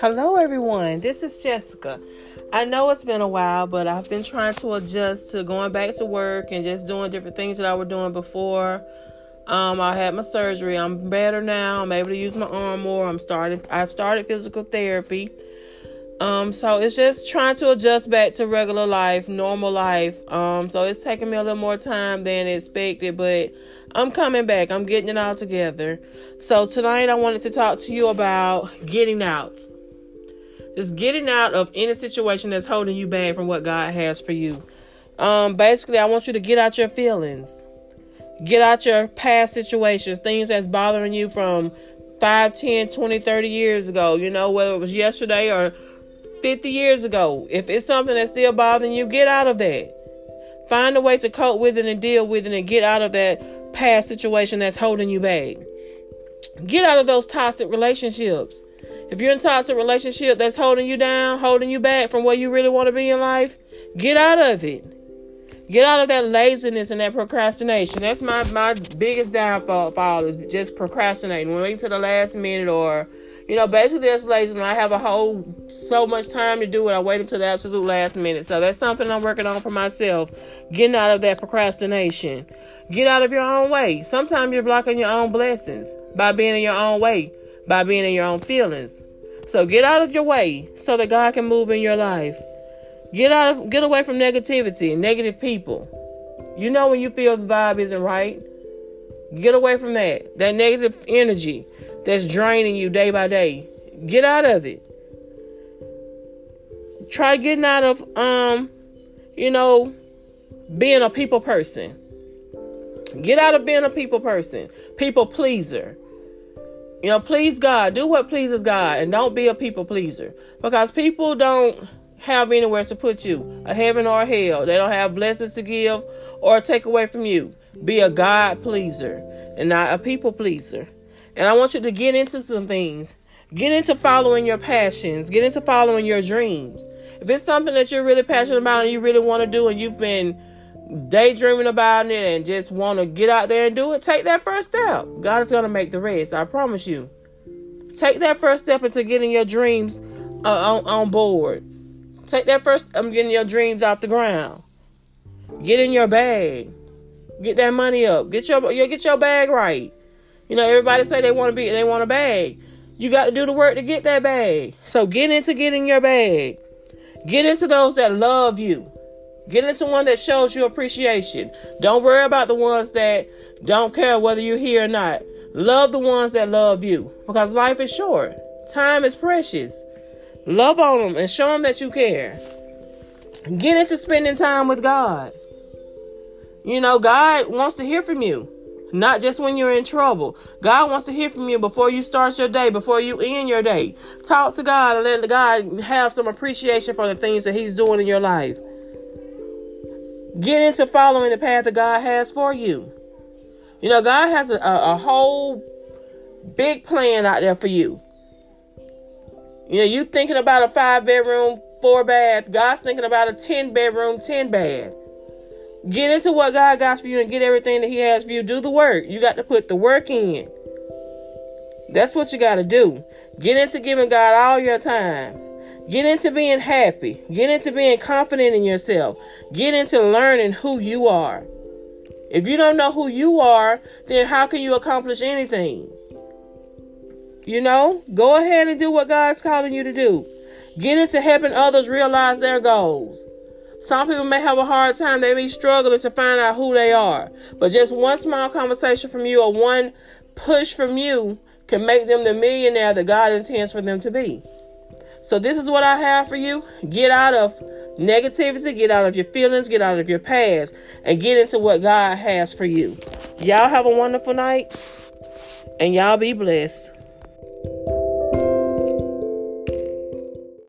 Hello, everyone. This is Jessica. I know it's been a while, but I've been trying to adjust to going back to work and just doing different things that I was doing before. Um, I had my surgery. I'm better now. I'm able to use my arm more. I'm starting. I've started physical therapy. Um, so it's just trying to adjust back to regular life, normal life. Um, so it's taking me a little more time than expected, but I'm coming back. I'm getting it all together. So tonight I wanted to talk to you about getting out. Just getting out of any situation that's holding you back from what God has for you. Um, basically, I want you to get out your feelings. Get out your past situations, things that's bothering you from 5, 10, 20, 30 years ago. You know, whether it was yesterday or 50 years ago. If it's something that's still bothering you, get out of that. Find a way to cope with it and deal with it and get out of that past situation that's holding you back. Get out of those toxic relationships. If you're in a toxic relationship that's holding you down, holding you back from where you really want to be in life, get out of it. Get out of that laziness and that procrastination. That's my my biggest downfall is just procrastinating, waiting to the last minute or you know, basically that's. When I have a whole so much time to do it, I wait until the absolute last minute. So that's something I'm working on for myself. Getting out of that procrastination. Get out of your own way. Sometimes you're blocking your own blessings by being in your own way, by being in your own feelings. So get out of your way so that God can move in your life. Get out of get away from negativity and negative people. You know when you feel the vibe isn't right. Get away from that. That negative energy that's draining you day by day. Get out of it. Try getting out of um, you know, being a people person. Get out of being a people person, people pleaser. You know, please God. Do what pleases God and don't be a people pleaser. Because people don't have anywhere to put you, a heaven or a hell. They don't have blessings to give or take away from you. Be a God pleaser and not a people pleaser. And I want you to get into some things. Get into following your passions. Get into following your dreams. If it's something that you're really passionate about and you really want to do and you've been daydreaming about it and just want to get out there and do it, take that first step. God is going to make the rest. I promise you. Take that first step into getting your dreams uh, on, on board. Take that first I'm um, getting your dreams off the ground. Get in your bag. Get that money up. Get your get your bag right. You know, everybody say they want to be, they want a bag. You got to do the work to get that bag. So get into getting your bag. Get into those that love you. Get into one that shows you appreciation. Don't worry about the ones that don't care whether you're here or not. Love the ones that love you because life is short. Time is precious. Love on them and show them that you care. Get into spending time with God. You know, God wants to hear from you. Not just when you're in trouble. God wants to hear from you before you start your day, before you end your day. Talk to God and let God have some appreciation for the things that He's doing in your life. Get into following the path that God has for you. You know, God has a, a, a whole big plan out there for you. You know, you thinking about a five bedroom, four bath. God's thinking about a 10 bedroom, 10 bath. Get into what God got for you and get everything that He has for you. Do the work. You got to put the work in. That's what you got to do. Get into giving God all your time. Get into being happy. Get into being confident in yourself. Get into learning who you are. If you don't know who you are, then how can you accomplish anything? You know, go ahead and do what God's calling you to do. Get into helping others realize their goals. Some people may have a hard time. They may struggling to find out who they are. But just one small conversation from you or one push from you can make them the millionaire that God intends for them to be. So this is what I have for you. Get out of negativity, get out of your feelings, get out of your past, and get into what God has for you. Y'all have a wonderful night, and y'all be blessed.